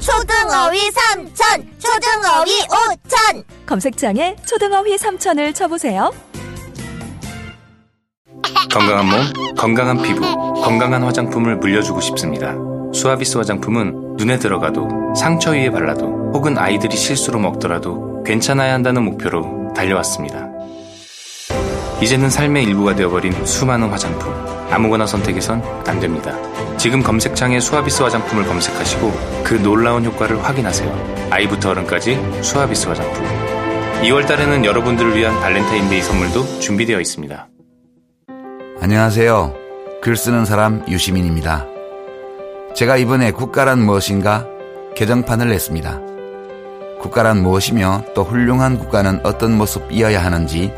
초등어휘 삼천, 초등어휘 오천. 검색창에 초등어휘 3천을 쳐보세요. 건강한 몸, 건강한 피부, 건강한 화장품을 물려주고 싶습니다. 수아비스 화장품은 눈에 들어가도 상처 위에 발라도 혹은 아이들이 실수로 먹더라도 괜찮아야 한다는 목표로 달려왔습니다. 이제는 삶의 일부가 되어버린 수많은 화장품. 아무거나 선택해선 안 됩니다. 지금 검색창에 수아비스 화장품을 검색하시고 그 놀라운 효과를 확인하세요. 아이부터 어른까지 수아비스 화장품. 2월 달에는 여러분들을 위한 발렌타인데이 선물도 준비되어 있습니다. 안녕하세요. 글 쓰는 사람 유시민입니다. 제가 이번에 국가란 무엇인가 개정판을 냈습니다. 국가란 무엇이며 또 훌륭한 국가는 어떤 모습이어야 하는지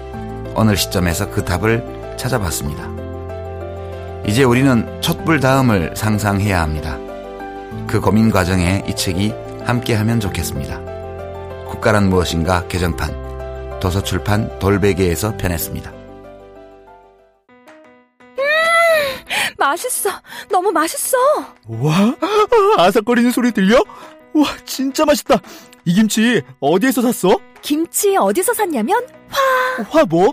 어느 시점에서 그 답을 찾아봤습니다. 이제 우리는 촛불 다음을 상상해야 합니다. 그 고민 과정에 이 책이 함께하면 좋겠습니다. 국가란 무엇인가 개정판 도서출판 돌베개에서 편했습니다. 맛있어. 너무 맛있어. 와, 아삭거리는 소리 들려? 와, 진짜 맛있다. 이 김치 어디에서 샀어? 김치 어디서 샀냐면 화. 화 뭐?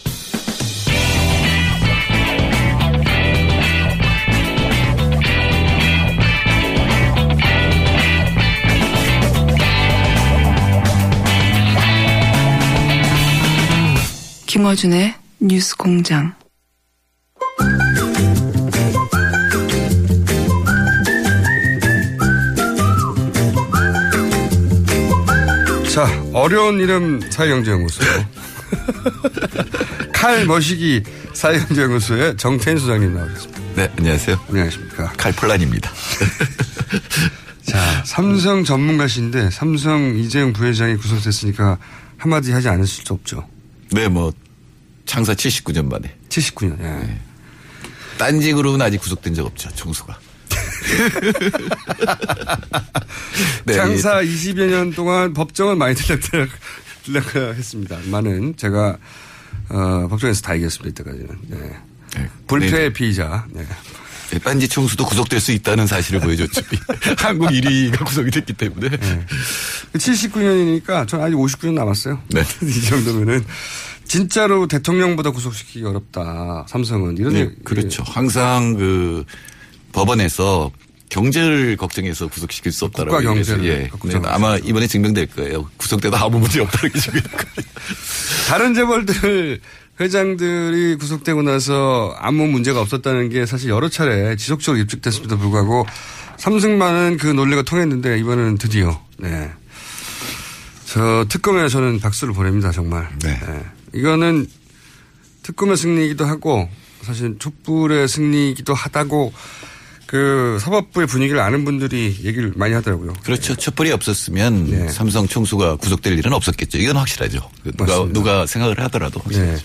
김어준의 뉴스 공장. 자, 어려운 이름 사회경제연구소. 칼 머시기 사회경제연구소의 정태인 소장님 나오셨습니다. 네, 안녕하세요. 안녕하십니까. 칼폴란입니다. 자, 삼성 전문가신데 삼성 이재용 부회장이 구속됐으니까 한마디 하지 않으실 수 없죠. 네, 뭐 창사 79년 만에. 79년. 예. 네. 딴직으로는 아직 구속된 적 없죠, 총수가. 네, 창사 20여 년 동안 법정은 많이 들락들락, 들락 했습니다. 많은 제가 어, 법정에서 다 이겼습니다. 이때까지는. 네. 네. 불패 네. 피의자. 네. 네, 딴지 총수도 구속될 수 있다는 사실을 보여줬죠. 한국 1위가 구속이 됐기 때문에. 네. 79년이니까 저는 아직 59년 남았어요. 네. 이 정도면은 진짜로 대통령보다 구속시키기 어렵다. 삼성은 이런 네, 그렇죠. 항상 그 법원에서 경제를 걱정해서 구속시킬 수 없다라고 국가 경제를 예. 네, 아마 이번에 증명될 거예요. 구속돼도 아무 문제 없다는 게 거예요. 다른 재벌들 회장들이 구속되고 나서 아무 문제가 없었다는 게 사실 여러 차례 지속적으로 입증됐음에도 불구하고 삼성만은 그 논리가 통했는데 이번에는 드디어 네. 저 특검에 저는 박수를 보냅니다 정말. 네. 네. 이거는 특검의 승리이기도 하고 사실 촛불의 승리이기도 하다고 그 사법부의 분위기를 아는 분들이 얘기를 많이 하더라고요. 그렇죠. 촛불이 없었으면 네. 삼성 총수가 구속될 일은 없었겠죠. 이건 확실하죠. 누가 맞습니다. 누가 생각을 하더라도. 네.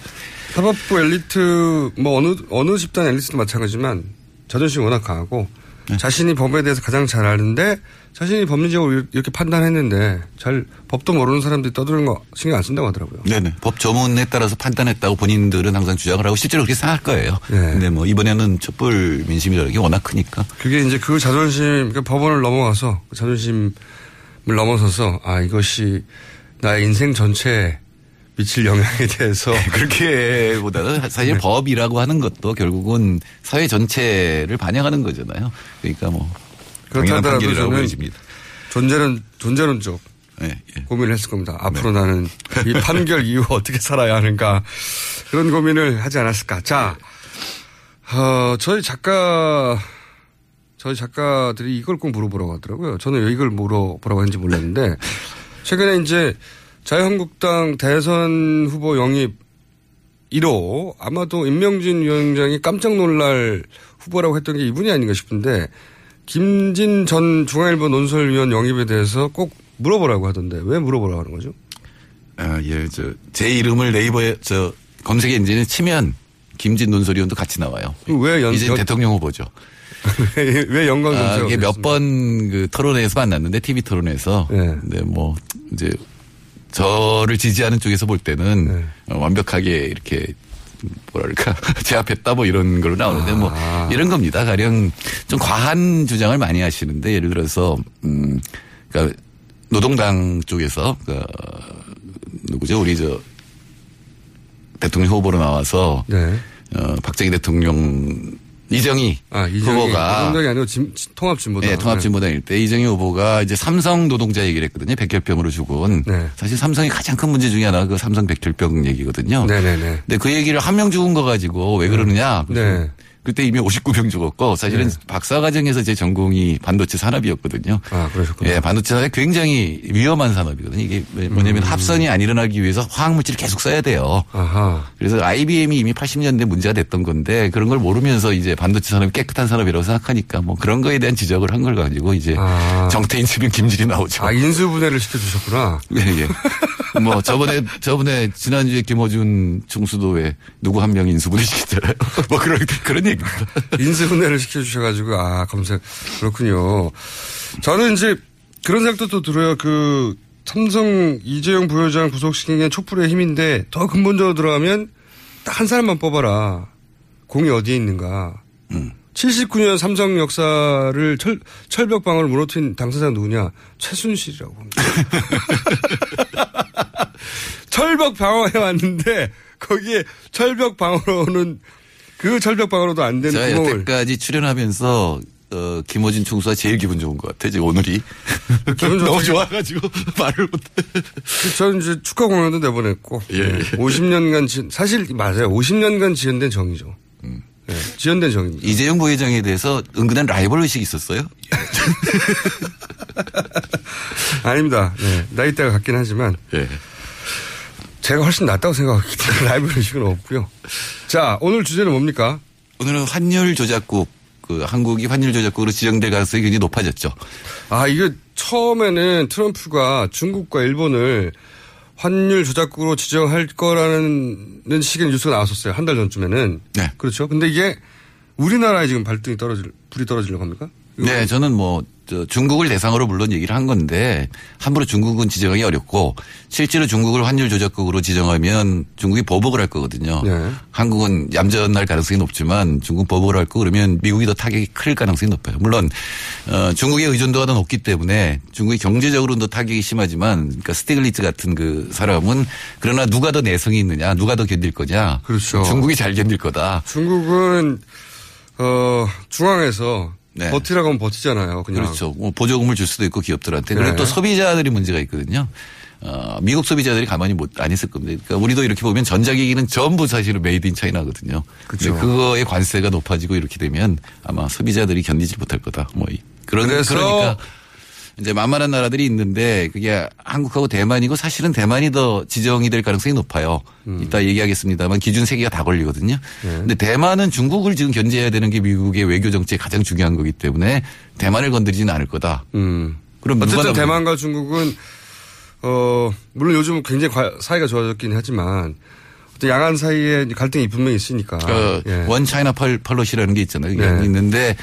사법부 엘리트 뭐 어느 어느 집단 엘리트도 마찬가지지만 자존심이 워낙 강하고 네. 자신이 법에 대해서 가장 잘 아는데 자신이 법리적으로 이렇게 판단했는데 잘 법도 모르는 사람들이 떠드는 거 신경 안 쓴다고 하더라고요. 네네. 법 조문에 따라서 판단했다고 본인들은 항상 주장을 하고 실제로 그렇게 생각할 거예요. 네. 근데 뭐 이번에는 촛불 민심이라는 게 워낙 크니까. 그게 이제 그 자존심, 그러니까 법원을 넘어가서 그 자존심을 넘어서서 아 이것이 나의 인생 전체에 미칠 영향에 대해서 네, 그렇게보다는 사실 네. 법이라고 하는 것도 결국은 사회 전체를 반영하는 거잖아요. 그러니까 뭐 그렇다 하더라도 저는 존재론 존재론적 네, 예. 고민을 했을 겁니다. 앞으로 네. 나는 이 판결 이후 어떻게 살아야 하는가 그런 고민을 하지 않았을까. 자, 어, 저희 작가 저희 작가들이 이걸 꼭 물어보라고 하더라고요. 저는 왜 이걸 물어보라고 했는지 몰랐는데 최근에 이제 자유한국당 대선 후보 영입 1호 아마도 임명진 위원장이 깜짝 놀랄 후보라고 했던 게 이분이 아닌가 싶은데 김진 전 중앙일보 논설위원 영입에 대해서 꼭 물어보라고 하던데 왜 물어보라고 하는 거죠? 아, 예, 저, 제 이름을 네이버에, 저, 검색 엔진에 치면 김진 논설위원도 같이 나와요. 왜 연, 이제 연- 대통령 후보죠. 왜, 왜 영광 아, 검색을 이게 몇 번 그 토론회에서 만났는데, TV 토론회에서. 네. 근데 뭐, 이제, 저를 지지하는 쪽에서 볼 때는 네. 어, 완벽하게 이렇게 뭐랄까 제압했다 뭐 이런 걸로 나오는데 뭐 아. 이런 겁니다. 가령 좀 과한 주장을 많이 하시는데 예를 들어서 음 그러니까 노동당 쪽에서 그 누구죠 우리 저 대통령 후보로 나와서 네. 어 박정희 대통령 이정희 아, 이정희 후보가 노동당이 아니고 진- 통합진보당. 네, 통합진보당일 때 이정희 후보가 이제 삼성 노동자 얘기를 했거든요. 백혈병으로 죽은. 네. 사실 삼성의 가장 큰 문제 중에 하나가 그 삼성 백혈병 얘기거든요. 네네네. 근데 그 얘기를 한 명 죽은 거 가지고 왜 그러느냐. 네. 그때 이미 59명 죽었고 사실은 네. 박사 과정에서 제 전공이 반도체 산업이었거든요. 아, 그러셨구나. 예, 반도체 산업이 굉장히 위험한 산업이거든요. 이게 뭐냐면 음. 합선이 안 일어나기 위해서 화학 물질을 계속 써야 돼요. 아하. 그래서 IBM이 이미 80년대 문제가 됐던 건데 그런 걸 모르면서 이제 반도체 산업이 깨끗한 산업이라고 생각하니까 뭐 그런 거에 대한 지적을 한 걸 가지고 이제 아. 정태인 치면 김질이 나오죠. 아, 인수분해를 시켜주셨구나. 예, 예. 뭐 저번에 저번에 지난주에 김어준 총수도에 누구 한 명 인수분해 시키잖아요. 뭐 그런 그런 얘기 입니다. 인수분해를 시켜주셔가지고, 아, 검색. 그렇군요. 저는 이제 그런 생각도 또 들어요. 그, 삼성 이재용 부회장 구속시킨 게 촛불의 힘인데 더 근본적으로 들어가면 딱 한 사람만 뽑아라. 공이 어디에 있는가. 79년 삼성 역사를 철, 철벽방어를 무너뜨린 당사자가 누구냐? 최순실이라고 봅니다. 철벽 방어해 왔는데 거기에 철벽 방어로는 그 철벽 방어로도 안 되는 제가 구멍을 여태까지 출연하면서 어, 김어진 총수가 제일 기분 좋은 것 같아. 지금 오늘이 기분 너무. 좋아가지고 말을 못. 그 저는 이제 축하 공연도 내보냈고 예, 예. 50년간 지, 사실 맞아요. 50년간 지연된 정이죠. 음. 예, 지연된 정입니다. 이재용 부회장에 대해서 은근한 라이벌 의식이 있었어요. 아닙니다. 네, 나이대가 같긴 하지만 예. 제가 훨씬 낫다고 생각하기 때문에 라이브 의식은 없고요. 자 오늘 주제는 뭡니까? 오늘은 환율 조작국 그 한국이 환율 조작국으로 지정될 가능성이 굉장히 높아졌죠. 아 이게 처음에는 트럼프가 중국과 일본을 환율 조작국으로 지정할 거라는 식의 뉴스가 나왔었어요. 한 달 전쯤에는. 네. 그렇죠. 근데 이게 우리나라에 지금 발등이 떨어질, 불이 떨어지려고 합니까? 네, 저는 뭐, 저 중국을 대상으로 물론 얘기를 한 건데, 함부로 중국은 지정하기 어렵고, 실제로 중국을 환율 조작국으로 지정하면 중국이 보복을 할 거거든요. 네. 한국은 얌전할 가능성이 높지만 중국 보복을 할 거 그러면 미국이 더 타격이 클 가능성이 높아요. 물론, 어, 중국의 의존도가 더 높기 때문에 중국이 경제적으로는 더 타격이 심하지만, 그러니까 스티글리츠 같은 그 사람은 그러나 누가 더 내성이 있느냐, 누가 더 견딜 거냐. 그렇죠. 중국이 잘 견딜 거다. 중국은 어 중앙에서 네. 버티라고 하면 버티잖아요. 그냥. 그렇죠. 뭐 보조금을 줄 수도 있고 기업들한테. 그리고 네. 또 소비자들이 문제가 있거든요. 어, 미국 소비자들이 가만히 못, 안 있을 겁니다. 그러니까 우리도 이렇게 보면 전자기기는 전부 사실은 Made in China거든요. 그렇죠. 그거의 관세가 높아지고 이렇게 되면 아마 소비자들이 견디지 못할 거다. 뭐 이- 그런 그래서 그러니까 이제 만만한 나라들이 있는데 그게 한국하고 대만이고 사실은 대만이 더 지정이 될 가능성이 높아요. 음. 이따 얘기하겠습니다만 기준 세 개가 다 걸리거든요. 네. 근데 대만은 중국을 지금 견제해야 되는 게 미국의 외교 정책이 가장 중요한 거기 때문에 대만을 건드리지는 않을 거다. 음. 그럼 어쨌든 더 대만과 중국은 어 물론 요즘 굉장히 과- 사이가 좋아졌긴 하지만 어떤 양안 사이에 갈등이 분명히 있으니까. 어, 예. 원 차이나 펄, 펄롯이라는 게 있잖아요. 네. 있는데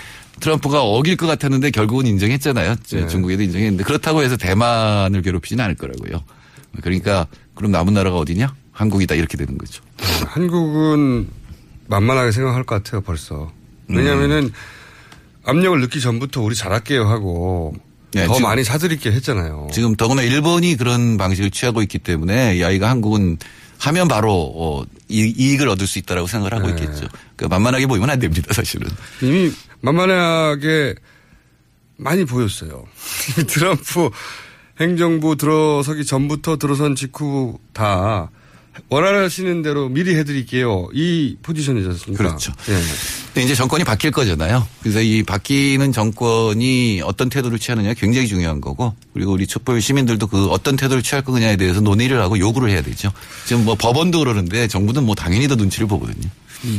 트럼프가 어길 것 같았는데 결국은 인정했잖아요. 네. 중국에도 인정했는데 그렇다고 해서 대만을 괴롭히지는 않을 거라고요. 그러니까 그럼 남은 나라가 어디냐? 한국이다 이렇게 되는 거죠. 한국은 만만하게 생각할 것 같아요, 벌써. 왜냐면은 압력을 넣기 전부터 우리 잘할게요 하고 네, 더 많이 사드릴게 했잖아요. 지금 더구나 일본이 그런 방식을 취하고 있기 때문에 이 아이가 한국은 하면 바로 어, 이- 이익을 얻을 수 있다라고 생각을 하고 네. 있겠죠. 그러니까 만만하게 보이면 안 됩니다, 사실은. 이미 만만하게 많이 보였어요. 트럼프 행정부 들어서기 전부터 들어선 직후 다 원하시는 대로 미리 해드릴게요. 이 포지션이지 않습니까? 그렇죠. 예. 근데 이제 정권이 바뀔 거잖아요. 그래서 이 바뀌는 정권이 어떤 태도를 취하느냐 굉장히 중요한 거고 그리고 우리 촛불 시민들도 그 어떤 태도를 취할 거냐에 대해서 논의를 하고 요구를 해야 되죠. 지금 뭐 법원도 그러는데 정부는 뭐 당연히 더 눈치를 보거든요.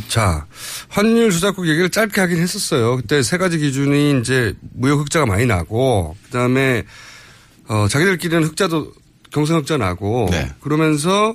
자, 환율 조작국 얘기를 짧게 하긴 했었어요. 그때 세 가지 기준이 이제 무역 흑자가 많이 나고, 그 다음에, 어, 자기들끼리는 흑자도 경선 흑자 나고, 네. 그러면서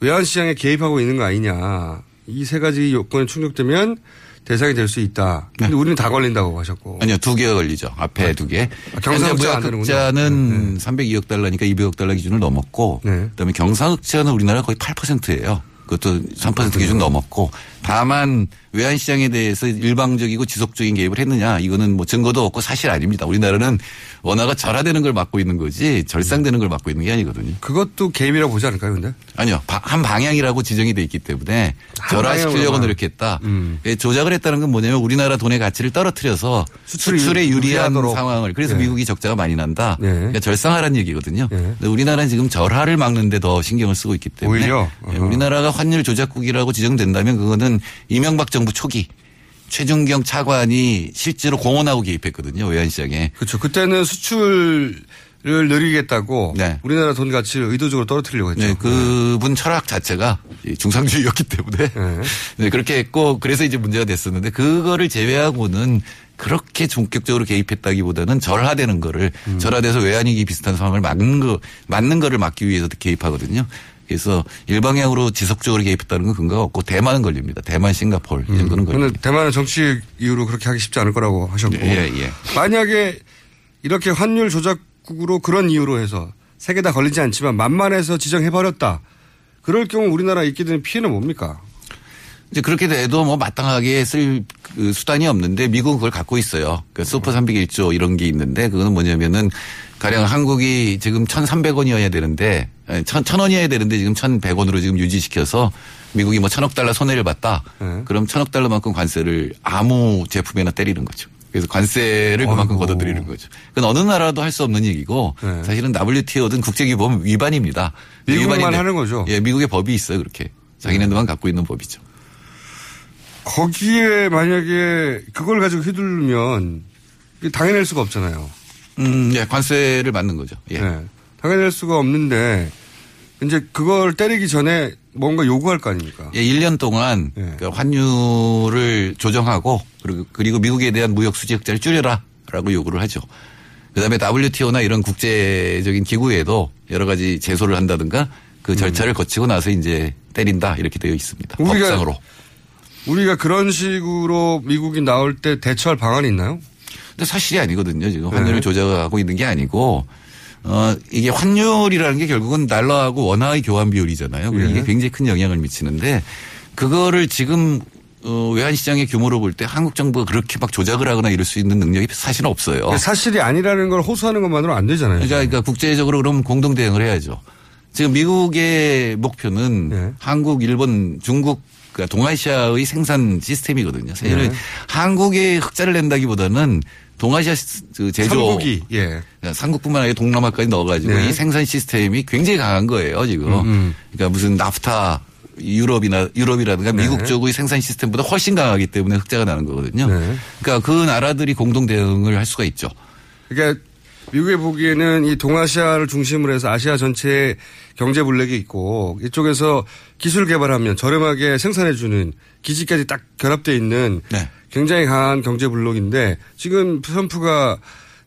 외환 시장에 개입하고 있는 거 아니냐. 이 세 가지 요건이 충족되면 대상이 될 수 있다. 근데 우리는 다 걸린다고 하셨고. 아니요, 두 개가 걸리죠. 앞에 두 개. 아, 경상흑자 안 현재 되는군요. 무역흑자는 302억 달러니까 200억 달러 기준을 넘었고, 네. 그다음에 경상흑자는 우리나라 거의 8%예요. 그것도 3% 기준 넘었고, 다만 외환 시장에 대해서 일방적이고 지속적인 개입을 했느냐, 이거는 뭐 증거도 없고 사실 아닙니다. 우리나라는 원화가 절하되는 걸 막고 있는 거지 절상되는 걸 막고 있는 게 아니거든요. 그것도 개입이라고 보지 않을까요, 근데? 아니요. 바- 한 방향이라고 지정이 돼 있기 때문에 한 절하시키려고. 노력했다. 음. 예, 조작을 했다는 건 뭐냐면 우리나라 돈의 가치를 떨어뜨려서 수출에 유리한 유리하도록. 상황을 그래서 예. 미국이 적자가 많이 난다. 예. 그러니까 절상하라는 얘기거든요. 예. 근데 우리나라는 지금 절하를 막는 데 더 신경을 쓰고 있기 때문에 오히려? 우리나라가 환율 조작국이라고 지정된다면 그거는 이명박 정부 초기 최준경 차관이 실제로 공언하고 개입했거든요. 외환시장에. 그렇죠. 그때는 수출을 늘리겠다고 네. 우리나라 돈 가치를 의도적으로 떨어뜨리려고 했죠. 네, 그분 철학 자체가 이 중상주의였기 때문에 네. 네, 그렇게 했고 그래서 이제 문제가 됐었는데 그거를 제외하고는 그렇게 본격적으로 개입했다기보다는 절하되는 거를 음. 절하돼서 외환위기 비슷한 상황을 막는 거 맞는 거를 막기 위해서 개입하거든요. 그래서 일방향으로 지속적으로 개입했다는 건 근거가 없고 대만은 걸립니다. 대만, 싱가포르 이 정도는 걸립니다. 저는 대만은 정치 이유로 그렇게 하기 쉽지 않을 거라고 하셨고 예, 예. 만약에 이렇게 환율 조작국으로 그런 이유로 해서 세 개 다 걸리지 않지만 만만해서 지정해 버렸다. 그럴 경우 우리나라 있게 되는 피해는 뭡니까? 이제 그렇게 돼도 뭐 마땅하게 쓸 그 수단이 없는데 미국은 그걸 갖고 있어요. 그러니까 슈퍼 301조 이런 게 있는데 그거는 뭐냐면은 가령 한국이 지금 1,300원이어야 되는데 1,000원이어야 되는데 지금 1,100원으로 지금 유지시켜서 미국이 뭐 천억 달러 손해를 봤다. 네. 그럼 천억 달러만큼 관세를 아무 제품에나 때리는 거죠. 그래서 관세를 그만큼 아이고. 걷어들이는 거죠. 그건 어느 나라도 할 수 없는 얘기고 네. 사실은 WTO든 국제기구법 위반입니다. 미국만 위반인데 하는 거죠? 예, 미국의 법이 있어요. 그렇게. 자기네들만 갖고 있는 법이죠. 거기에 만약에 그걸 가지고 휘둘르면 당해낼 수가 없잖아요. 음, 예, 관세를 맞는 거죠. 예. 네. 당해낼 수가 없는데 이제 그걸 때리기 전에 뭔가 요구할 거 아닙니까? 예, 1년 동안 예. 그 환율을 조정하고 그리고, 그리고 미국에 대한 무역 수지 흑자를 줄여라라고 요구를 하죠. 그다음에 WTO나 이런 국제적인 기구에도 여러 가지 제소를 한다든가 그 절차를 거치고 나서 이제 때린다 이렇게 되어 있습니다. 음. 우리가 법상으로. 우리가 그런 식으로 미국이 나올 때 대처할 방안이 있나요? 근데 사실이 아니거든요. 지금 환율을 네. 조작하고 있는 게 아니고 어 이게 환율이라는 게 결국은 달러하고 원화의 교환 비율이잖아요. 예. 이게 굉장히 큰 영향을 미치는데 그거를 지금 어 외환 시장의 규모로 볼 때 한국 정부가 그렇게 막 조작을 하거나 이럴 수 있는 능력이 사실은 없어요. 사실이 아니라는 걸 호소하는 것만으로 안 되잖아요. 그러니까, 그러니까 국제적으로 그럼 공동 대응을 해야죠. 지금 미국의 목표는 네. 한국, 일본, 중국, 그러니까 동아시아의 생산 시스템이거든요. 사실은 네. 한국에 흑자를 낸다기보다는 동아시아 시- 그 제조 삼국이 예. 그러니까 삼국뿐만 아니라 동남아까지 넣어가지고 네. 이 생산 시스템이 굉장히 강한 거예요 지금. 음, 음. 그러니까 무슨 나프타 유럽이나 유럽이라든가 네. 미국 쪽의 생산 시스템보다 훨씬 강하기 때문에 흑자가 나는 거거든요. 네. 그러니까 그 나라들이 공동 대응을 할 수가 있죠. 그러니까 미국이 보기에는 이 동아시아를 중심으로 해서 아시아 전체에 경제 블랙이 있고 이쪽에서 기술 개발하면 저렴하게 생산해주는 기지까지 딱 결합되어 있는 네. 굉장히 강한 경제 블록인데 지금 트럼프가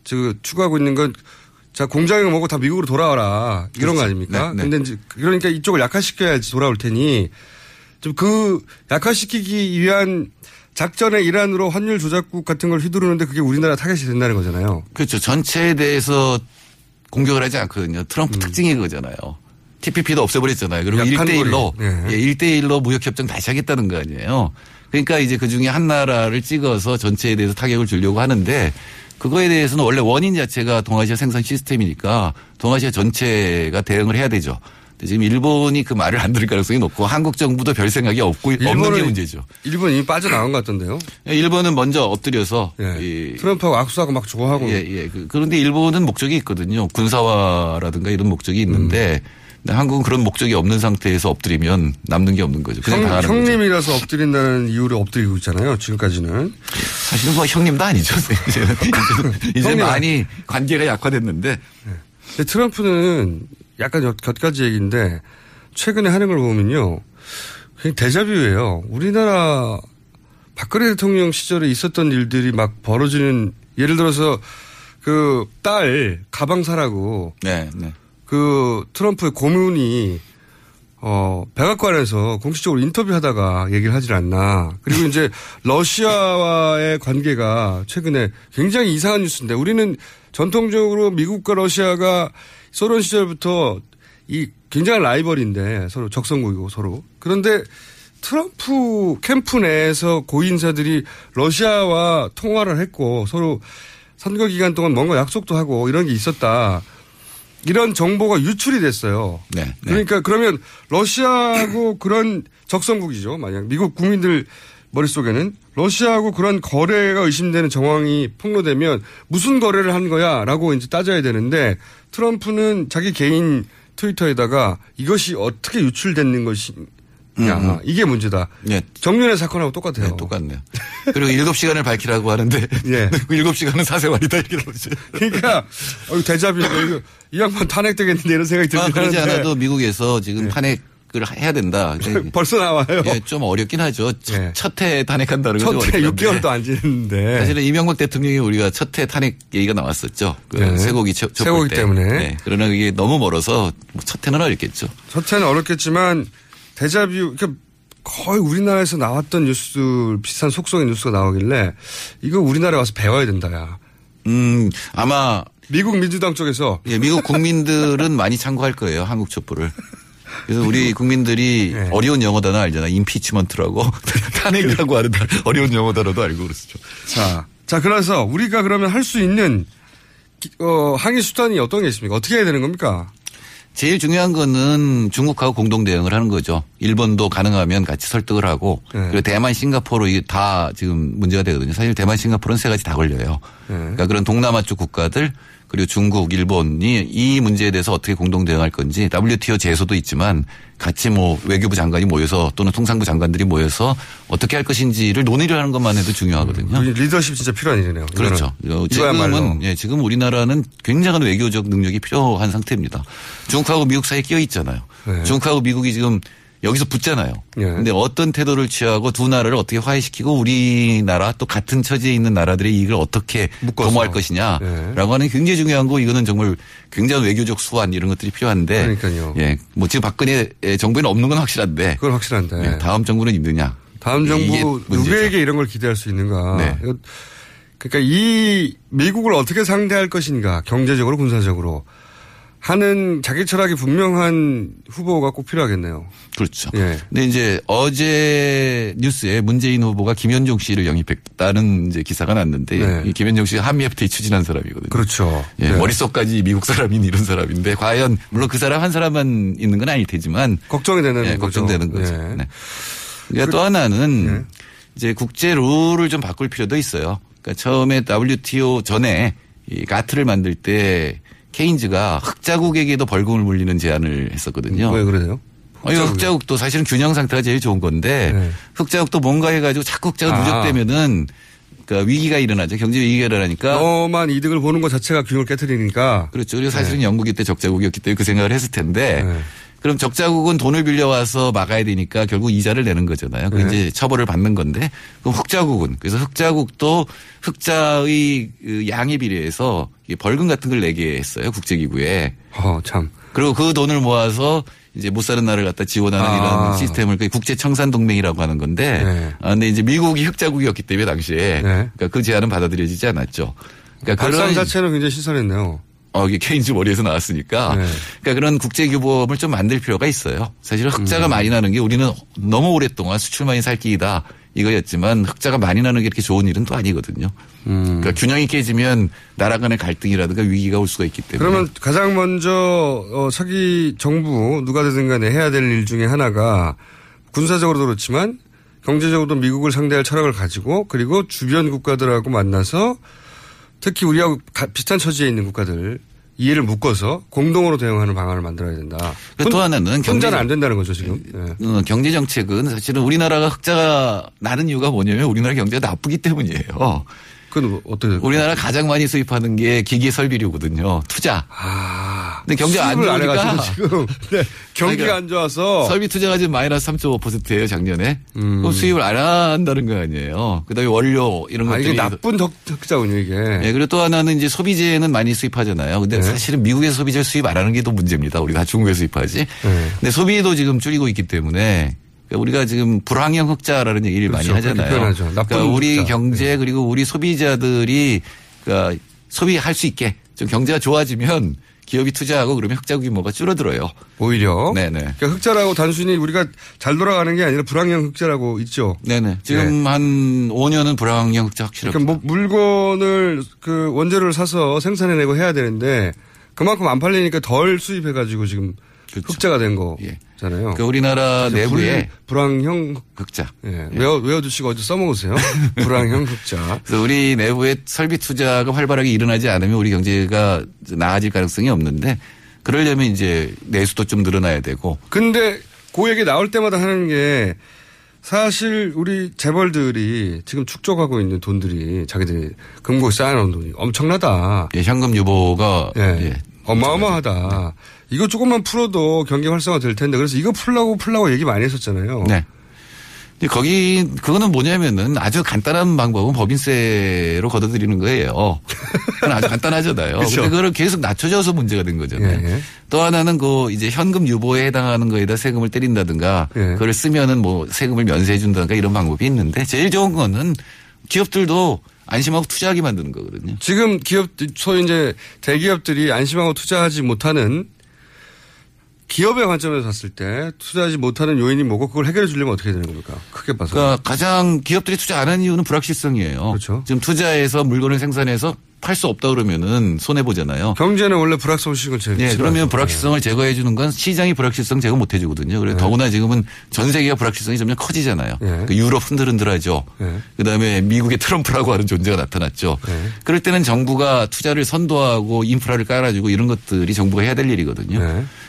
저 추구하고 있는 건 자, 공장을 먹고 다 미국으로 돌아와라. 이런 거 그렇죠. 아닙니까? 네, 네. 근데 그러니까 이쪽을 약화시켜야지 돌아올 테니 좀 그 약화시키기 위한 작전의 일환으로 환율 조작국 같은 걸 휘두르는데 그게 우리나라 타겟이 된다는 거잖아요. 그렇죠. 전체에 대해서 공격을 하지 않거든요. 트럼프 특징이 그거잖아요. TPP도 없애버렸잖아요. 그리고 약한 1대1로, 거리. 네. 예, 1대1로 무역협정 다시 하겠다는 거 아니에요. 그러니까 이제 그 중에 한 나라를 찍어서 전체에 대해서 타격을 주려고 하는데 그거에 대해서는 원래 원인 자체가 동아시아 생산 시스템이니까 동아시아 전체가 대응을 해야 되죠. 지금 일본이 그 말을 안 들을 가능성이 높고 한국 정부도 별 생각이 없고 없는 게 문제죠. 일본 이미 빠져나간 것 같던데요. 예, 일본은 먼저 엎드려서 예. 이 트럼프하고 악수하고 막 좋아하고. 예, 예. 그- 그런데 일본은 목적이 있거든요. 군사화라든가 이런 목적이 있는데 근데 한국은 그런 목적이 없는 상태에서 엎드리면 남는 게 없는 거죠. 그냥 형, 당하는 거죠. 형님이라서 엎드린다는 이유로 엎드리고 있잖아요. 지금까지는. 사실은 뭐 형님도 아니죠. 이제는, 이제. 많이 관계가 약화됐는데 근데 트럼프는 약간 몇, 몇 가지 얘기인데 최근에 하는 걸 보면요. 그냥 데자뷰예요. 우리나라 박근혜 대통령 시절에 있었던 일들이 막 벌어지는 예를 들어서 그 딸 가방 사라고 네, 네. 그 트럼프의 고문이 어 백악관에서 공식적으로 인터뷰하다가 얘기를 하질 않나. 그리고 이제 러시아와의 관계가 최근에 굉장히 이상한 뉴스인데 우리는 전통적으로 미국과 러시아가 소련 시절부터 이 굉장한 라이벌인데 서로 적성국이고 서로. 그런데 트럼프 캠프 내에서 고인사들이 러시아와 통화를 했고 서로 선거 기간 동안 뭔가 약속도 하고 이런 게 있었다. 이런 정보가 유출이 됐어요. 네, 네. 그러니까 그러면 러시아하고 그런 적성국이죠. 만약 미국 국민들 머릿속에는 러시아하고 그런 거래가 의심되는 정황이 폭로되면 무슨 거래를 한 거야 라고 이제 따져야 되는데 트럼프는 자기 개인 트위터에다가 이것이 어떻게 유출됐는 것이냐 음, 이게 문제다. 네. 정윤의 사건하고 똑같아요. 네, 똑같네요. 그리고 일곱 시간을 밝히라고 하는데 예. 그 일곱 시간은 사생활이다 이렇게 나오죠. 그러니까 어, 이거 이 양반 탄핵되겠는데 이런 생각이 아, 들긴 그러지 하는데 않아도 미국에서 지금 탄핵 을 해야 된다. 벌써 나와요. 예, 좀 어렵긴 하죠. 예. 첫해 탄핵한다는 거죠. 첫해 어렵긴 한데. 6개월도 안 지났는데. 사실은 이명박 대통령이 우리가 첫해 탄핵 얘기가 나왔었죠. 그 네. 쇠고기 쳐, 쇠고기 때. 때문에. 네. 그러나 이게 너무 멀어서 뭐 첫해는 어렵겠죠. 첫째는 어렵겠지만 대자뷰 그러니까 거의 우리나라에서 나왔던 뉴스 비슷한 속성의 뉴스가 나오길래 이거 우리나라에 와서 배워야 된다야. 음, 아마 미국 민주당 쪽에서 예, 미국 국민들은 많이 참고할 거예요. 한국 촛불을. 그래서 우리 국민들이 네. 어려운 영어 단어 알잖아. 임피치먼트라고 탄핵이라고 하는 어려운 영어 단어도 알고 그러죠. 자, 자 그래서 우리가 그러면 할 수 있는 기- 어, 항의 수단이 어떤 게 있습니까? 어떻게 해야 되는 겁니까? 제일 중요한 거는 중국하고 공동 대응을 하는 거죠. 일본도 가능하면 같이 설득을 하고 네. 그리고 대만, 싱가포르 이게 다 지금 문제가 되거든요. 사실 대만, 싱가포르는 세 가지 다 걸려요. 네. 그러니까 그런 동남아 쪽 국가들 그리고 중국, 일본이 이 문제에 대해서 어떻게 공동 대응할 건지 WTO 제소도 있지만 같이 뭐 외교부 장관이 모여서 또는 통상부 장관들이 모여서 어떻게 할 것인지를 논의를 하는 것만 해도 중요하거든요. 우리 리더십 진짜 필요한 일이네요. 그렇죠. 이거는. 어. 지금은 예, 지금 우리나라는 굉장한 외교적 능력이 필요한 상태입니다. 중국하고 미국 사이에 끼어 있잖아요. 네. 중국하고 미국이 지금 여기서 붙잖아요. 예. 근데 어떤 태도를 취하고 두 나라를 어떻게 화해시키고 우리나라 또 같은 처지에 있는 나라들의 이익을 어떻게 묶어서. 도모할 것이냐라고 예. 하는 굉장히 중요한 거 이거는 정말 굉장한 외교적 수완 이런 것들이 필요한데 그러니까요. 예, 뭐 지금 박근혜 정부에는 없는 건 확실한데 그건 확실한데. 예, 다음 정부는 있느냐? 다음 정부. 누구에게 이런 걸 기대할 수 있는가. 네. 그러니까 이 미국을 어떻게 상대할 것인가 경제적으로 군사적으로 하는 자기 철학이 분명한 후보가 꼭 필요하겠네요. 그렇죠. 예. 근데 이제 어제 뉴스에 문재인 후보가 김현종 씨를 영입했다는 이제 기사가 났는데 네. 이 김현종 씨가 한미 FTA 추진한 사람이거든요. 그렇죠. 예, 네. 머릿속까지 미국 사람인 이런 사람인데 과연 물론 그 사람 한 사람만 있는 건 아닐 테지만 걱정이 되는 예, 거죠. 걱정되는 거죠. 예. 네. 그러니까 또 하나는 예. 이제 국제 룰을 좀 바꿀 필요도 있어요. 그러니까 처음에 WTO 전에 이 가트를 만들 때 케인즈가 흑자국에게도 벌금을 물리는 제안을 했었거든요. 왜 그러세요? 어, 이거 흑자국도 사실은 균형 상태가 제일 좋은 건데 네. 흑자국도 뭔가 해가지고 자꾸 흑자가 아. 누적되면은 그러니까 위기가 일어나죠. 경제 위기가 일어나니까 너만 이득을 보는 것 자체가 균형을 깨뜨리니까. 그렇죠. 그리고 사실은 영국이 때 적자국이었기 때문에 그 생각을 했을 텐데 네. 그럼 적자국은 돈을 빌려와서 막아야 되니까 결국 이자를 내는 거잖아요. 그 네. 이제 처벌을 받는 건데 그럼 흑자국은 그래서 흑자국도 흑자의 그 양에 비례해서 벌금 같은 걸 내게 했어요. 국제기구에. 어, 참. 그리고 그 돈을 모아서 이제 못 사는 나라를 갖다 지원하는 아. 이런 시스템을 그 국제 청산 동맹이라고 하는 건데 네. 아, 근데 이제 미국이 흑자국이었기 때문에 당시에 네. 그러니까 그 제안은 받아들여지지 않았죠. 그러니까 발상 자체는 굉장히 신선했네요. 어, 이게 케인즈 머리에서 나왔으니까. 네. 그러니까 그런 국제 규범을 좀 만들 필요가 있어요. 사실 음. 흑자가 많이 나는 게 우리는 너무 오랫동안 수출만이 살 길이다 이거였지만 흑자가 많이 나는 게 이렇게 좋은 일은 또 아니거든요. 음. 그러니까 균형이 깨지면 나라 간의 갈등이라든가 위기가 올 수가 있기 때문에. 그러면 가장 먼저 어, 차기 정부 누가 되든 간에 해야 될 일 중에 하나가 군사적으로도 그렇지만 경제적으로도 미국을 상대할 철학을 가지고 그리고 주변 국가들하고 만나서 특히 우리하고 가- 비슷한 처지에 있는 국가들 이해를 묶어서 공동으로 대응하는 방안을 만들어야 된다. 그 또 하나는 혼자는 경제- 안 된다는 거죠 지금. 네. 어, 경제 정책은 사실은 우리나라가 흑자가 나는 이유가 뭐냐면 우리나라 경제가 나쁘기 때문이에요. 그건 어떻게? 우리나라 가장 많이 수입하는 게 기계 설비료거든요. 투자. 근데 경제 안 좋으니까 지금 네, 경기가 그러니까 안 좋아서 설비 투자가 지금 마이너스 3.5%예요 작년에. 음. 그럼 수입을 안 한다는 거 아니에요. 그다음에 원료 이런 아, 것들이 이게 나쁜 덕- 흑자군요 이게. 예, 그리고 또 하나는 이제 소비재는 많이 수입하잖아요. 근데 네. 사실은 미국에서 소비재 수입 안 하는 게더 문제입니다. 우리가 다 중국에 수입하지. 네. 근데 소비도 지금 줄이고 있기 때문에 그러니까 우리가 지금 불황형 흑자라는 얘기를 그렇죠. 많이 하잖아요. 그러니까 우리 흑자. 경제 그리고 우리 소비자들이 그러니까 소비할 수 있게 좀 경제가 좋아지면 기업이 투자하고 그러면 흑자 규모가 줄어들어요. 오히려. 네네. 그러니까 흑자라고 단순히 우리가 잘 돌아가는 게 아니라 불황형 흑자라고 있죠. 네네. 지금 한 5년은 불황형 흑자 확실합니다. 그러니까 뭐 물건을 그 원재료를 사서 생산해내고 해야 되는데 그만큼 안 팔리니까 덜 수입해가지고 지금 흑자가 된 거잖아요. 그러니까 우리나라 내부에 불, 불황형 흑자. 예, 외워 외워두시고 어디 써먹으세요. 불황형 흑자. 그래서 우리 내부의 설비 투자가 활발하게 일어나지 않으면 우리 경제가 나아질 가능성이 없는데 그러려면 이제 내수도 좀 늘어나야 되고 근데 그 얘기 나올 때마다 하는 게 사실 우리 재벌들이 지금 축적하고 있는 돈들이 자기들이 금고에 쌓아놓은 돈이 엄청나다. 예, 현금 유보가 예. 예. 어마어마하다. 이거 조금만 풀어도 경기 활성화 될 텐데 그래서 이거 풀라고 풀라고 얘기 많이 했었잖아요. 네. 근데 거기 그거는 뭐냐면은 아주 간단한 방법은 법인세로 걷어들이는 거예요. 그건 아주 간단하잖아요. 그렇죠. 근데 그걸 계속 낮춰져서 문제가 된 거잖아요. 예, 예. 또 하나는 그 이제 현금 유보에 해당하는 거에다 세금을 때린다든가 예. 그걸 쓰면은 뭐 세금을 면세해 준다든가 이런 방법이 있는데 제일 좋은 거는 기업들도 안심하고 투자하게 만드는 거거든요. 지금 기업 소위 이제 대기업들이 안심하고 투자하지 못하는 기업의 관점에서 봤을 때 투자하지 못하는 요인이 뭐고 그걸 해결해 주려면 어떻게 되는 겁니까? 크게 봐서. 그러니까 가장 기업들이 투자 안 하는 이유는 불확실성이에요. 그렇죠. 지금 투자해서 물건을 생산해서 팔 수 없다 그러면은 손해 보잖아요. 경제는 원래 불확실성을 제일 네, 싫어하죠. 그러면 불확실성을 제거해 주는 건 시장이 불확실성 제거 못 해주거든요. 그래서 더구나 지금은 전 세계가 불확실성이 점점 커지잖아요. 네. 그 유럽 흔들흔들하죠. 네. 그다음에 미국의 트럼프라고 하는 존재가 나타났죠. 네. 그럴 때는 정부가 투자를 선도하고 인프라를 깔아주고 이런 것들이 정부가 해야 될 일이거든요. 네.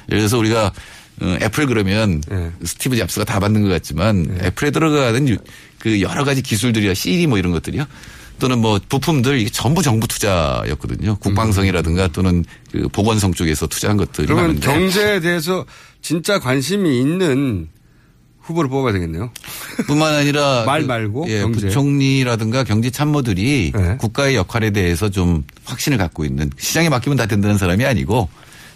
예를 들어서 우리가 어, 애플 그러면 네. 스티브 잡스가 다 만든 것 같지만 애플에 들어가는 유- 그 여러 가지 기술들이 LCD 뭐 이런 것들이요. 또는 뭐 부품들 이게 전부 정부 투자였거든요. 국방성이라든가 또는 그 보건성 쪽에서 투자한 것들이 그러면 많은데 경제에 대해서 진짜 관심이 있는 후보를 뽑아야 되겠네요. 뿐만 아니라 말 그, 말고 예, 경제. 부총리라든가 경제 참모들이 네. 국가의 역할에 대해서 좀 확신을 갖고 있는 시장에 맡기면 다 된다는 사람이 아니고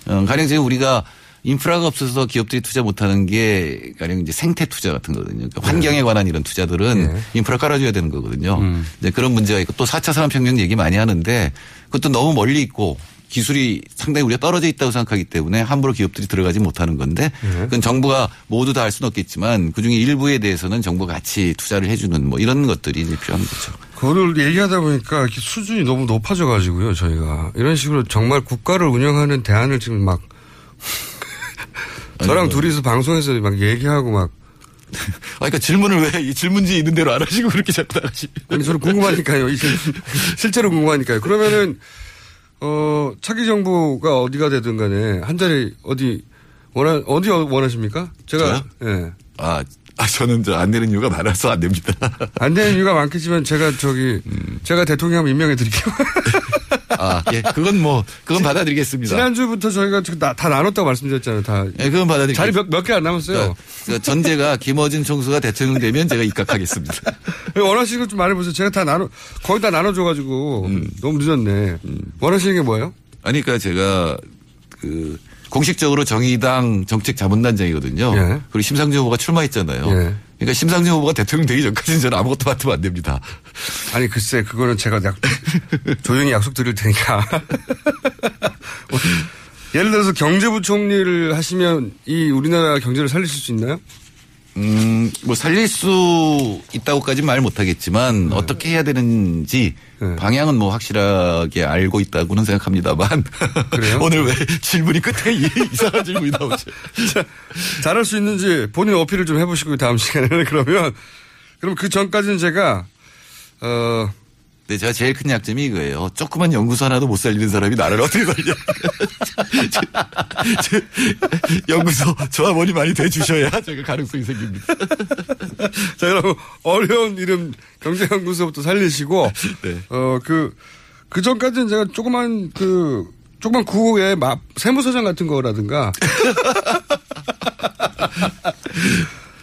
어, 가령 지금 우리가 인프라가 없어서 기업들이 투자 못하는 게 가령 이제 생태 투자 같은 거거든요. 그러니까 환경에 관한 이런 투자들은 네. 인프라 깔아줘야 되는 거거든요. 음. 이제 그런 문제가 있고 또 4차 산업혁명 얘기 많이 하는데 그것도 너무 멀리 있고 기술이 상당히 우리가 떨어져 있다고 생각하기 때문에 함부로 기업들이 들어가지 못하는 건데 네. 그건 정부가 모두 다 할 수는 없겠지만 그중에 일부에 대해서는 정부가 같이 투자를 해주는 뭐 이런 것들이 이제 필요한 거죠. 그거를 얘기하다 보니까 수준이 너무 높아져 가지고요, 저희가. 이런 식으로 정말 국가를 운영하는 대안을 지금 막 저랑 뭐. 둘이서 방송에서 막 얘기하고 막 아, 그러니까 질문을 왜 이 질문지 있는 대로 안 하시고 그렇게 자꾸 나가시 아니 저는 궁금하니까요. 이제 실제로 궁금하니까요. 그러면은 어 차기 정부가 어디가 되든 간에 한 자리 어디 원하 어디 원하십니까? 제가 예. 아, 아, 저는 저 안 되는 이유가 많아서 안 됩니다. 안 되는 이유가 많겠지만 제가 저기 제가 대통령 임명해 드릴게요. 아, 예. 그건 뭐, 그건 받아들이겠습니다. 지난주부터 저희가 다, 다 나눴다고 말씀드렸잖아요. 다 예, 그건 받아들이겠습니다. 자리 몇개안 남았어요. 그러니까 전제가 김어준 총수가 대통령 되면 제가 입각하겠습니다. 원하시는 것좀 말해보세요. 제가 다 나눠 거의 다 나눠줘가지고 음. 너무 늦었네. 원하시는 게 뭐예요? 아니, 그러니까 제가 그 공식적으로 정의당 정책 자문단장이거든요. 예. 그리고 심상정 후보가 출마했잖아요. 예. 그러니까 심상정 후보가 대통령 되기 전까지는 저는 아무것도 맡으면 안 됩니다. 아니 글쎄 그거는 제가 약, 조용히 약속 드릴 테니까. 예를 들어서 경제부총리를 하시면 이 우리나라 경제를 살리실 수 있나요? 음, 뭐 살릴 수 있다고까지는 말 못하겠지만 어떻게 해야 되는지 네. 방향은 뭐 확실하게 알고 있다고는 생각합니다만 그래요? 오늘 왜 질문이 끝에 이- 이상한 질문이 나오죠? 자, 잘할 수 있는지 본인 어필을 좀 해보시고 다음 시간에는 그러면 그럼 그 전까지는 제가 어 근데 제가 제일 큰 약점이 이거예요. 조그만 연구소 하나도 못 살리는 사람이 나를 어떻게 살려. 연구소 조합원이 많이 돼주셔야 제가 가능성이 생깁니다. 자, 여러분, 어려운 이름 경제연구소부터 살리시고, 네. 어, 그, 그 전까지는 제가 조그만 그, 조그만 구호의 마, 세무서장 같은 거라든가.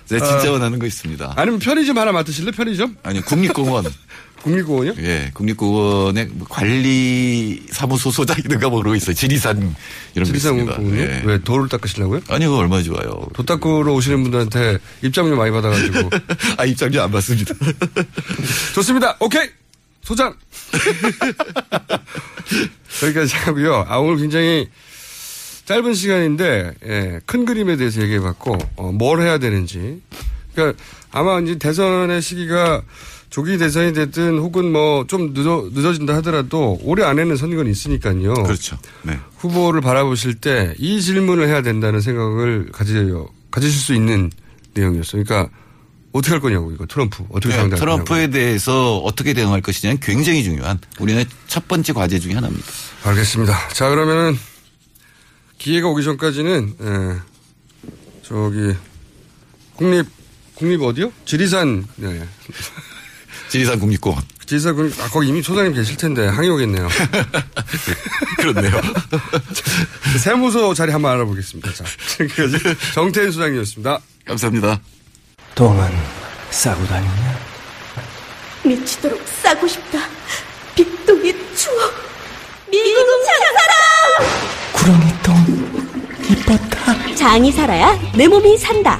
제가 진짜 어. 원하는 거 있습니다. 아니면 편의점 하나 맡으실래? 편의점? 아니, 국립공원. 국립공원이요? 예, 국립공원의 뭐 관리 사무소 소장이든가 뭐 그러고 있어요. 지리산 이런 게 지리산. 공원이요? 예. 왜 도를 닦으시려고요? 아니, 그거 얼마나 좋아요. 도 닦으러 오시는 분들한테 입장료 많이 받아가지고. 아, 입장료 안 받습니다. 좋습니다. 오케이! 소장! 여기까지 하고요. 아, 오늘 굉장히 짧은 시간인데, 예, 큰 그림에 대해서 얘기해 봤고, 어, 뭘 해야 되는지. 그러니까 아마 이제 대선의 시기가 조기 대선이 됐든 혹은 뭐 좀 늦어, 늦어진다 하더라도 올해 안에는 선거는 있으니까요. 그렇죠. 네. 후보를 바라보실 때 이 질문을 해야 된다는 생각을 가지려, 가지실 수 있는 내용이었어요. 그러니까 어떻게 할 거냐고, 이거 트럼프. 어떻게 네, 상대할 거냐고. 트럼프에 대해서 어떻게 대응할 것이냐는 굉장히 중요한 우리나라의 첫 번째 과제 중에 하나입니다. 알겠습니다. 자, 그러면은 기회가 오기 전까지는 예, 저기 국립 국립 어디요? 지리산 네. 지리산 국립공원. 지리산 국립 아 거기 이미 소장님 계실 텐데 항의 오겠네요. 그렇네요. 세무서 자리 한번 알아보겠습니다. 자, 지금까지 정태인 소장님이었습니다. 감사합니다. 똥은 싸고 다니냐? 미치도록 싸고 싶다. 빅동의 추억. 미국 장사랑! 구렁이 똥 이뻤다. 장이 살아야 내 몸이 산다.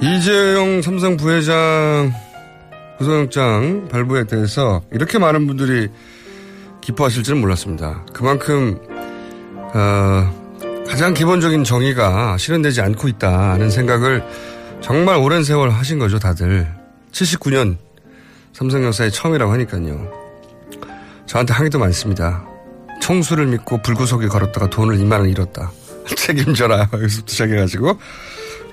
이재용 삼성 부회장 구속영장 발부에 대해서 이렇게 많은 분들이 기뻐하실 줄은 몰랐습니다. 그만큼 어, 가장 기본적인 정의가 실현되지 않고 있다는 생각을 정말 오랜 세월 하신 거죠, 다들. 79년 삼성 역사의 처음이라고 하니까요. 저한테 항의도 많습니다. 총수를 믿고 불구속에 걸었다가 돈을 2만 원 잃었다. 책임져라. 여기서부터 시작해가지고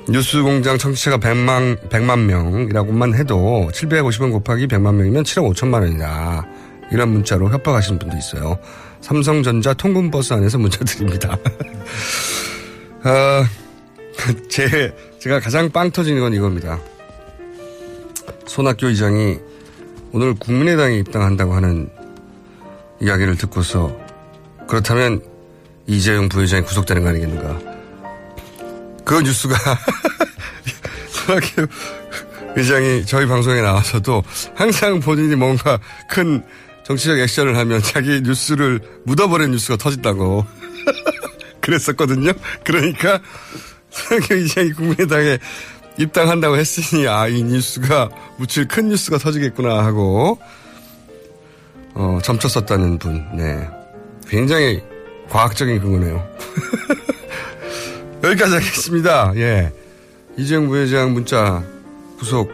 뉴스 공장 청취자가 100만, 100만 명이라고만 해도 750원 곱하기 100만 명이면 7억 5천만 원이다. 이런 문자로 협박하시는 분도 있어요. 삼성전자 통근버스 안에서 문자 드립니다. 아, 제, 제가 가장 빵 터지는 건 이겁니다. 손학규 의장이 오늘 국민의당에 입당한다고 하는 이야기를 듣고서 그렇다면 이재용 부회장이 구속되는 거 아니겠는가. 그 뉴스가 손학규 의장이 저희 방송에 나와서도 항상 본인이 뭔가 큰 정치적 액션을 하면 자기 뉴스를 묻어버린 뉴스가 터진다고 그랬었거든요. 그러니까 손학규 의장이 국민의당에 입당한다고 했으니 아 이 뉴스가 묻힐 큰 뉴스가 터지겠구나 하고 어, 점쳤었다는 분. 네. 굉장히 과학적인 근거네요. 여기까지 하겠습니다. 예. 이재용 부회장 문자 구속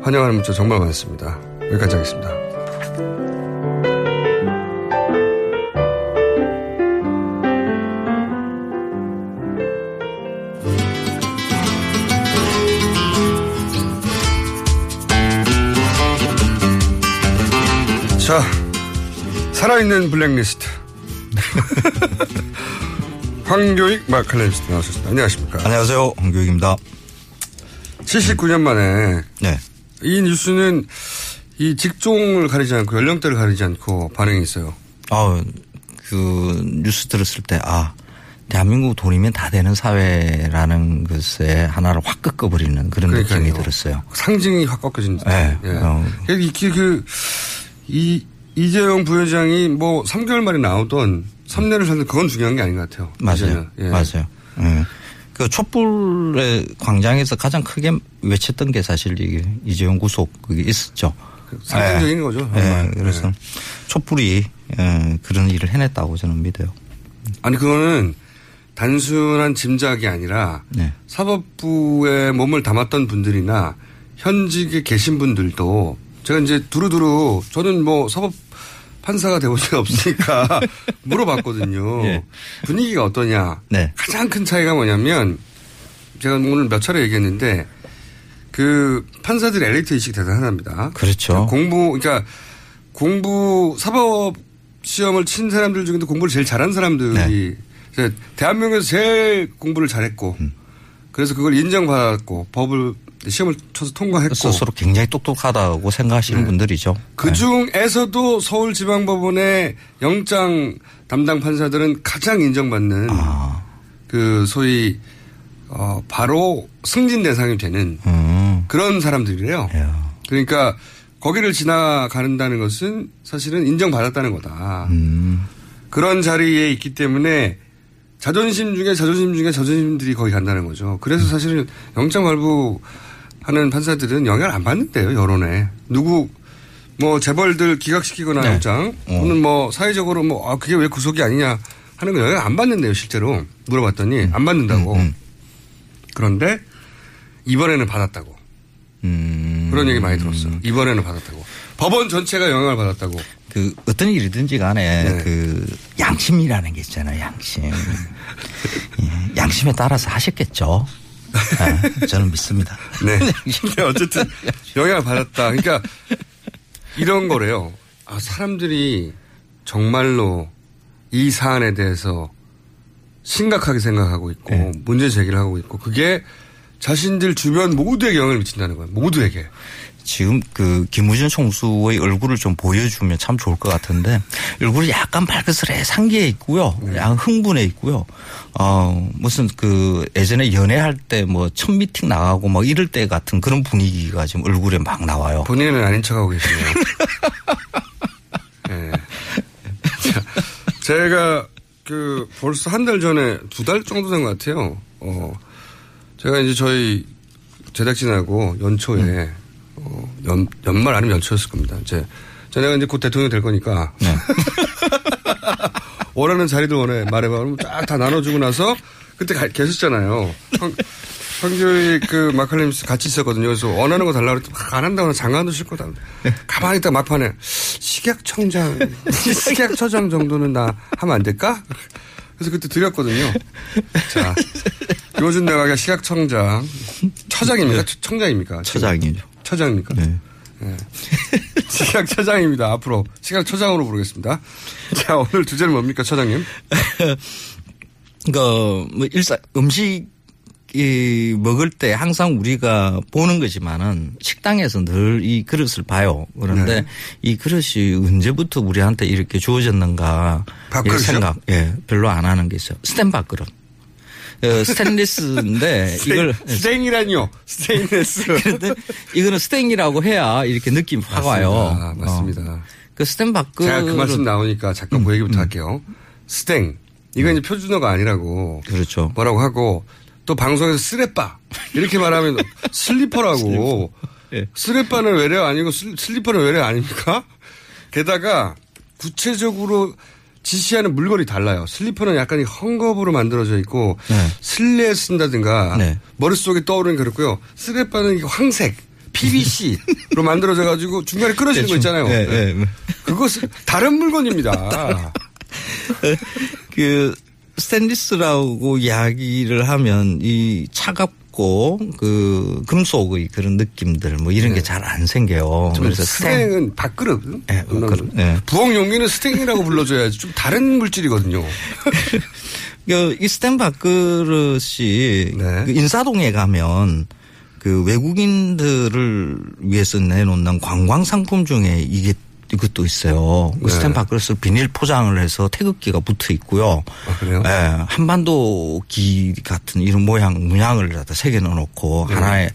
환영하는 문자 정말 많습니다. 여기까지 하겠습니다. 자, 살아있는 블랙리스트. 황교익 마칼레미스트 나오셨습니다. 안녕하십니까. 안녕하세요. 황교익입니다. 79년 만에. 네. 이 뉴스는 이 직종을 가리지 않고 연령대를 가리지 않고 반응이 있어요. 어, 그 뉴스 들었을 때, 아, 대한민국 돈이면 다 되는 사회라는 것에 하나를 확 꺾어버리는 그런 그러니까요. 느낌이 들었어요. 상징이 확 꺾여진 듯. 네. 예. 어. 그, 그, 그, 이, 이재용 부회장이 뭐 3개월 만에 나오던 3년을 살던 그건 중요한 게 아닌 것 같아요. 맞아요. 예. 맞아요. 예. 그 촛불의 광장에서 가장 크게 외쳤던 게 사실 이게 이재용 구속 그게 있었죠. 상징적인 거죠, 예. 그래서 촛불이 예, 그런 일을 해냈다고 저는 믿어요. 아니, 그거는 단순한 짐작이 아니라 네. 사법부에 몸을 담았던 분들이나 현직에 계신 분들도 제가 이제 두루두루 저는 뭐 사법 판사가 되본 적이 없으니까 물어봤거든요. 예. 분위기가 어떠냐. 네. 가장 큰 차이가 뭐냐면 제가 오늘 몇 차례 얘기했는데 그 판사들 엘리트 의식이 대단합니다. 그렇죠. 공부 그러니까 공부 사법 시험을 친 사람들 중에도 공부를 제일 잘한 사람들이 네. 대한민국에서 제일 공부를 잘했고 음. 그래서 그걸 인정받았고 법을 시험을 쳐서 통과했고 스스로 굉장히 똑똑하다고 생각하시는 네. 분들이죠. 그 중에서도 서울지방법원의 영장 담당 판사들은 가장 인정받는 아. 그 소위 어 바로 승진 대상이 되는 음. 그런 사람들이래요. 그러니까 거기를 지나가는다는 것은 사실은 인정받았다는 거다. 음. 그런 자리에 있기 때문에 자존심 중에 자존심 중에 자존심들이 거기 간다는 거죠. 그래서 음. 사실은 영장 발부 하는 판사들은 영향을 안 받는데요, 여론에. 누구 뭐 재벌들 기각시키거나 네. 영장 어. 또는 뭐 사회적으로 뭐 아, 그게 왜 구속이 아니냐 하는 거 영향 안 받는데요, 실제로. 물어봤더니 안 받는다고. 음, 그런데 이번에는 받았다고. 음. 그런 얘기 많이 들었어요. 이번에는 받았다고. 법원 전체가 영향을 받았다고. 그 어떤 일이든지 간에 네. 그 양심이라는 게 있잖아요. 양심. 예, 양심에 따라서 하셨겠죠. 아, 저는 믿습니다. 네. 근데 어쨌든 영향을 받았다. 그러니까 이런 거래요. 아, 사람들이 정말로 이 사안에 대해서 심각하게 생각하고 있고 네. 문제 제기를 하고 있고 그게 자신들 주변 모두에게 영향을 미친다는 거예요. 모두에게. 지금 그 김우준 총수의 얼굴을 좀 보여주면 참 좋을 것 같은데 얼굴이 약간 발그스레 상기해 있고요. 약간 흥분해 있고요. 어 무슨 그 예전에 연애할 때 뭐 첫 미팅 나가고 막 이럴 때 같은 그런 분위기가 지금 얼굴에 막 나와요. 본인은 아닌 척하고 계시네요. 네. 자, 제가 그 벌써 한 달 전에 두 달 정도 된 것 같아요. 어, 제가 이제 저희 제작진하고 연초에 어, 연, 연말 아니면 연초였을 겁니다. 이제 제가 이제 곧 대통령이 될 거니까 원하는 자리들 원해 말해봐. 그러면 쫙 다 나눠주고 나서 그때 가- 계셨잖아요. 황, 황교익 그 마칼림 씨 같이 있었거든요. 그래서 원하는 거 달라고 그랬더니 막 안 한다고 장관도 싫고 다 가만히 있다 막판에 식약청장, 식약처장 정도는 나 하면 안 될까? 그래서 그때 드렸거든요. 자, 요즘 내가 식약청장, 처장입니까? 청장입니까? 지금? 처장이죠. 처장입니까? 네. 네. 식약처장입니다. 앞으로 식약처장으로 부르겠습니다. 자, 오늘 주제는 뭡니까, 처장님? 그러니까 뭐 일상 음식 이 먹을 때 항상 우리가 보는 거지만은 식당에서 늘 이 그릇을 봐요. 그런데 네. 이 그릇이 언제부터 우리한테 이렇게 주어졌는가 이? 생각 예 별로 안 하는 게 있어요. 스탠밥 그릇. 어, 스테인리스인데 이걸 스테인이라니요. 스테인레스. 그런데 이거는 스테인이라고 해야 이렇게 느낌 확 와요. 맞습니다. 맞습니다. 어. 그 그릇 제가 그 말씀 나오니까 잠깐 그 얘기부터 할게요. 스탱. 이건 이제 표준어가 아니라고. 그렇죠. 뭐라고 하고 또 방송에서 쓰레빠. 이렇게 말하면 슬리퍼라고. 예. 쓰레빠는 외래 아니고 슬- 슬리퍼는 외래 아닙니까? 게다가 구체적으로 지시하는 물건이 달라요. 슬리퍼는 약간 이 헝겊으로 만들어져 있고 네. 실내에 쓴다든가 네. 머릿속에 떠오르는 게 그렇고요. 쓰레빠는 황색, PVC로 만들어져 가지고 중간에 끊어지는 거 있잖아요. 예, 네. 예. 그것은 다른 물건입니다. 그 스탠리스라고 이야기를 하면 이 차갑 고 그 금속의 그런 느낌들 뭐 이런 게 잘 안 생겨요. 그래서 스탱은 밥그릇. 예, 밥그릇, 예. 부엌 용기는 스탱이라고 불러줘야지 좀 다른 물질이거든요. 그이 스탠 밥그릇이 네. 그 인사동에 가면 그그 외국인들을 위해서 내놓는 관광 상품 중에 이게 이것도 있어요. 그 네. 스탠 밥그릇을 비닐 포장을 해서 태극기가 붙어 있고요. 아, 그래요? 예, 한반도 기 같은 이런 모양 문양을 갖다 새겨 넣어놓고 네. 하나에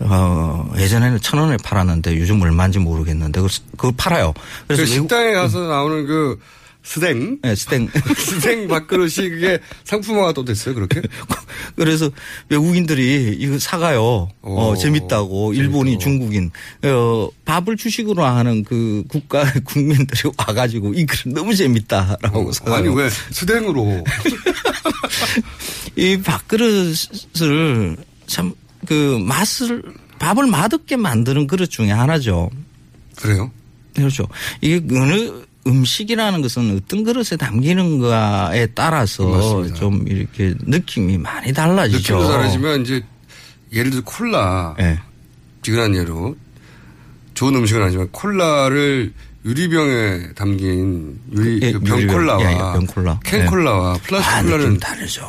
어 예전에는 천 원에 팔았는데 요즘 얼마인지 모르겠는데 그걸, 팔아요. 그 외국- 식당에 가서 나오는 그 스댕. 네, 스댕. 스댕 밥그릇이 그게 상품화가 또 됐어요, 그렇게? 그래서 외국인들이 이거 사가요. 어, 재밌다고. 일본이 중국인. 어, 밥을 주식으로 하는 그 국가 국민들이 와가지고 이글 너무 재밌다라고 사가요. 어, 아니, 왜 스댕으로. 이 밥그릇을 참 그 맛을 밥을 맛없게 만드는 그릇 중에 하나죠. 그래요? 그렇죠. 이게 어느 음식이라는 것은 어떤 그릇에 담기는가에 따라서 맞습니다. 좀 이렇게 느낌이 많이 달라지죠. 느낌도 다르지만 이제 예를 들어 콜라. 네. 지근한 예로 좋은 음식은 아니지만 콜라를 유리병에 담긴 유리 예, 그병 유리병. 콜라와 예, 예, 병 콜라. 캔 예. 콜라와 플라스틱 아, 콜라는 느낌 다르죠.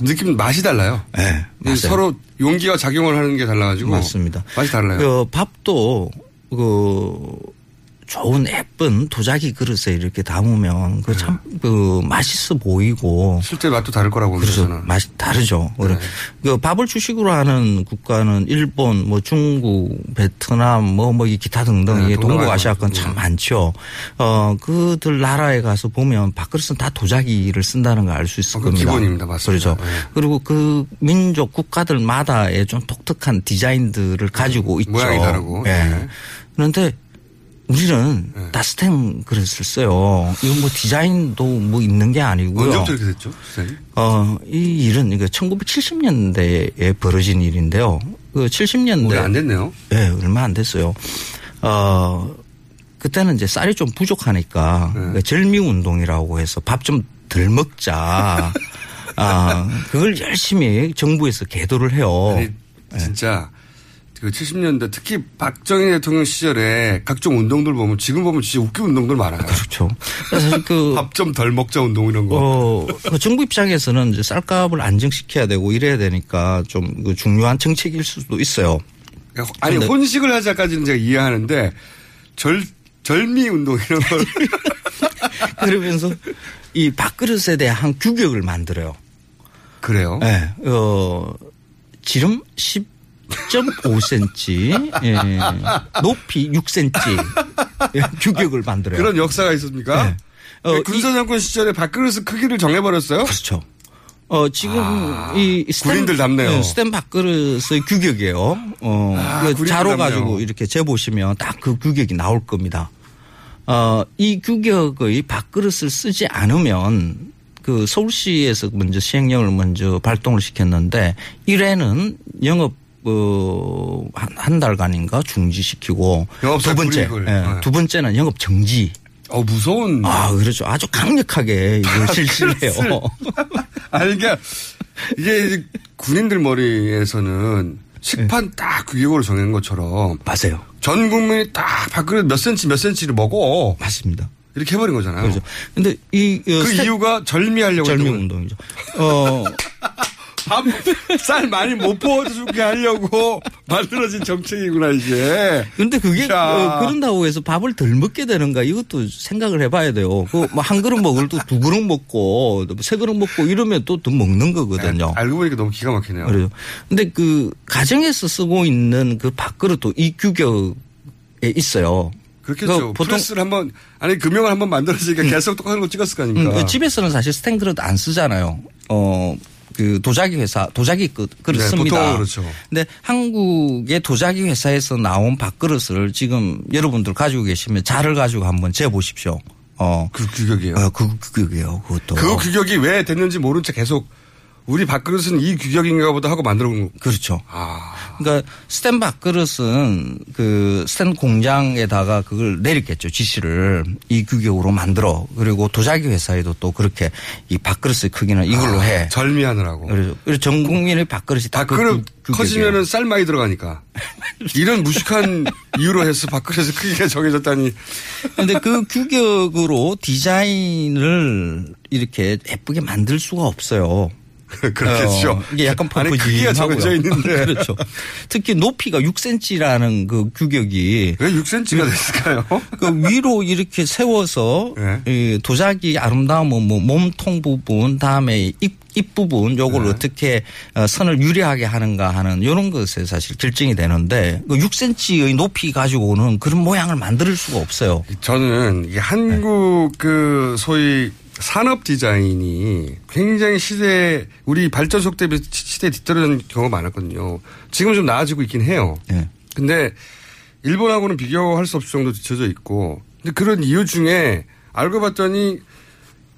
느낌 맛이 달라요. 네, 맞아요. 서로 용기가 작용을 하는 게 달라가지고 맞습니다. 맛이 달라요. 그 밥도 그 좋은 예쁜 도자기 그릇에 이렇게 담으면 그 참그 맛있어 보이고 실제 맛도 다를 거라고. 그래서 저는. 맛이 다르죠. 네. 그 밥을 주식으로 하는 국가는 일본, 뭐 중국, 베트남, 뭐뭐 기타 등등 네, 동북아시아권 참 많죠. 어 그들 나라에 가서 보면 밥그릇은 다 도자기를 쓴다는 걸 알 수 있을 어, 그건 겁니다. 기본입니다. 맞습니다. 그렇죠. 그리고 그 민족 국가들마다의 좀 독특한 디자인들을 가지고 있죠. 모양이 다르고. 예. 네. 그런데 우리는 다 스텐 그릇을 써요. 이건 뭐 디자인도 뭐 있는 게 아니고요. 언제부터 이렇게 됐죠? 선생님? 어, 이 일은 이거 1970년대에 벌어진 일인데요. 그 70년대. 오래 안 됐네요. 예, 얼마 안 됐어요. 어, 그때는 이제 쌀이 좀 부족하니까 네. 그 절미 운동이라고 해서 밥 좀 덜 먹자. 아, 그걸 열심히 정부에서 계도를 해요. 아니, 진짜 그 70년대 특히 박정희 대통령 시절에 각종 운동들 보면 지금 보면 진짜 웃긴 운동들 많아요. 그렇죠. 사실 그 밥 좀 덜 먹자 운동 이런 거. 어, 그 정부 입장에서는 이제 쌀값을 안정시켜야 되고 이래야 되니까 좀 그 중요한 정책일 수도 있어요. 아니 혼식을 하자까지는 제가 이해하는데 절 절미 운동 이런 걸 그러면서 이 밥그릇에 대한 규격을 만들어요. 그래요? 네, 어, 지름 10.5cm, 예, 높이 6cm 예, 규격을 만들어요. 그런 역사가 있습니까? 네. 어, 군사 정권 시절에 밥그릇 크기를 정해버렸어요? 그렇죠. 어, 지금 이 스탠, 아, 군인들 답네요. 네, 스탠 밥그릇의 규격이에요. 어, 아, 그 자로. 가지고 이렇게 재보시면 딱 그 규격이 나올 겁니다. 어, 이 규격의 밥그릇을 쓰지 않으면 그 서울시에서 먼저 시행령을 먼저 발동을 시켰는데 1회는 영업 어, 한, 한 달간인가 중지시키고 두 번째. 예, 네. 두 번째는 영업 정지. 어 무서운. 아 그렇죠. 아주 강력하게 이걸 실시를 해요. 아니 그러니까 이게 군인들 머리에서는 식판 딱 규격으로 정해놓은 것처럼 맞아요. 전 국민이 딱 밥그릇 몇 센치 몇 센치를 먹어. 맞습니다. 이렇게 해버린 거잖아요. 그렇죠. 근데 이 어, 그 스텝- 이유가 절미하려고 절미 운동이죠. 어, 밥, 쌀 많이 못 퍼주게 하려고 만들어진 정책이구나, 이게. 근데 그게 자. 어, 그런다고 해서 밥을 덜 먹게 되는가 이것도 생각을 해봐야 돼요. 그 한 그릇 먹을 거 또 두 그릇 먹고 세 그릇 먹고 이러면 또 더 먹는 거거든요. 알고 보니까 너무 기가 막히네요. 그래요. 근데 그 가정에서 쓰고 있는 그 밥그릇도 이 규격에 있어요. 그렇겠죠. 그러니까 보통- 프레스를 한번, 아니, 금형을 한번 만들어지니까 계속 똑같은 거 찍었을 거 아닙니까. 음, 집에서는 사실 스텐 그릇 안 쓰잖아요. 어, 그 도자기 회사, 도자기 그- 그릇 네, 씁니다. 그렇죠. 근데 한국의 도자기 회사에서 나온 밥그릇을 지금 여러분들 가지고 계시면 자를 가지고 한번 재 보십시오. 어. 그 규격이에요. 어, 그 규격이에요. 그것도. 그 규격이 왜 됐는지 모른 채 계속 우리 밥그릇은 이 규격인가 보다 하고 만들어 온 거. 그렇죠. 아. 그러니까 스탠 밥그릇은 그 스탠 공장에다가 그걸 내렸겠죠 지시를 이 규격으로 만들어 그리고 도자기 회사에도 또 그렇게 이 밥그릇의 크기는 이걸로 아, 해. 절미하느라고. 그래서 전 국민의 밥그릇이 다 밥그릇 그 규- 커지면은 쌀 많이 들어가니까. 이런 무식한 이유로 해서 밥그릇의 크기가 정해졌다니. 근데 그 규격으로 디자인을 이렇게 예쁘게 만들 수가 없어요. 그렇겠죠. 어, 이게 약간 펑퍼짐하고요. 정해져 있는데. 그렇죠. 특히 높이가 6cm라는 그 규격이 왜 6cm가 됐을까요? 그 위로 이렇게 세워서 이 도자기 아름다운 뭐, 뭐 몸통 부분 다음에 입, 입 부분 요걸 어떻게 어, 선을 유리하게 하는가 하는 이런 것에 사실 결정이 되는데 그 6cm의 높이 가지고는 그런 모양을 만들 수가 없어요. 저는 이 한국 그 소위 산업 디자인이 굉장히 시대 우리 발전 속도에 비해서 시대에 뒤떨어진 경우가 많았거든요. 지금 좀 나아지고 있긴 해요. 근데 일본하고는 비교할 수 없을 정도 뒤쳐져 있고 근데 그런 이유 중에 알고 봤더니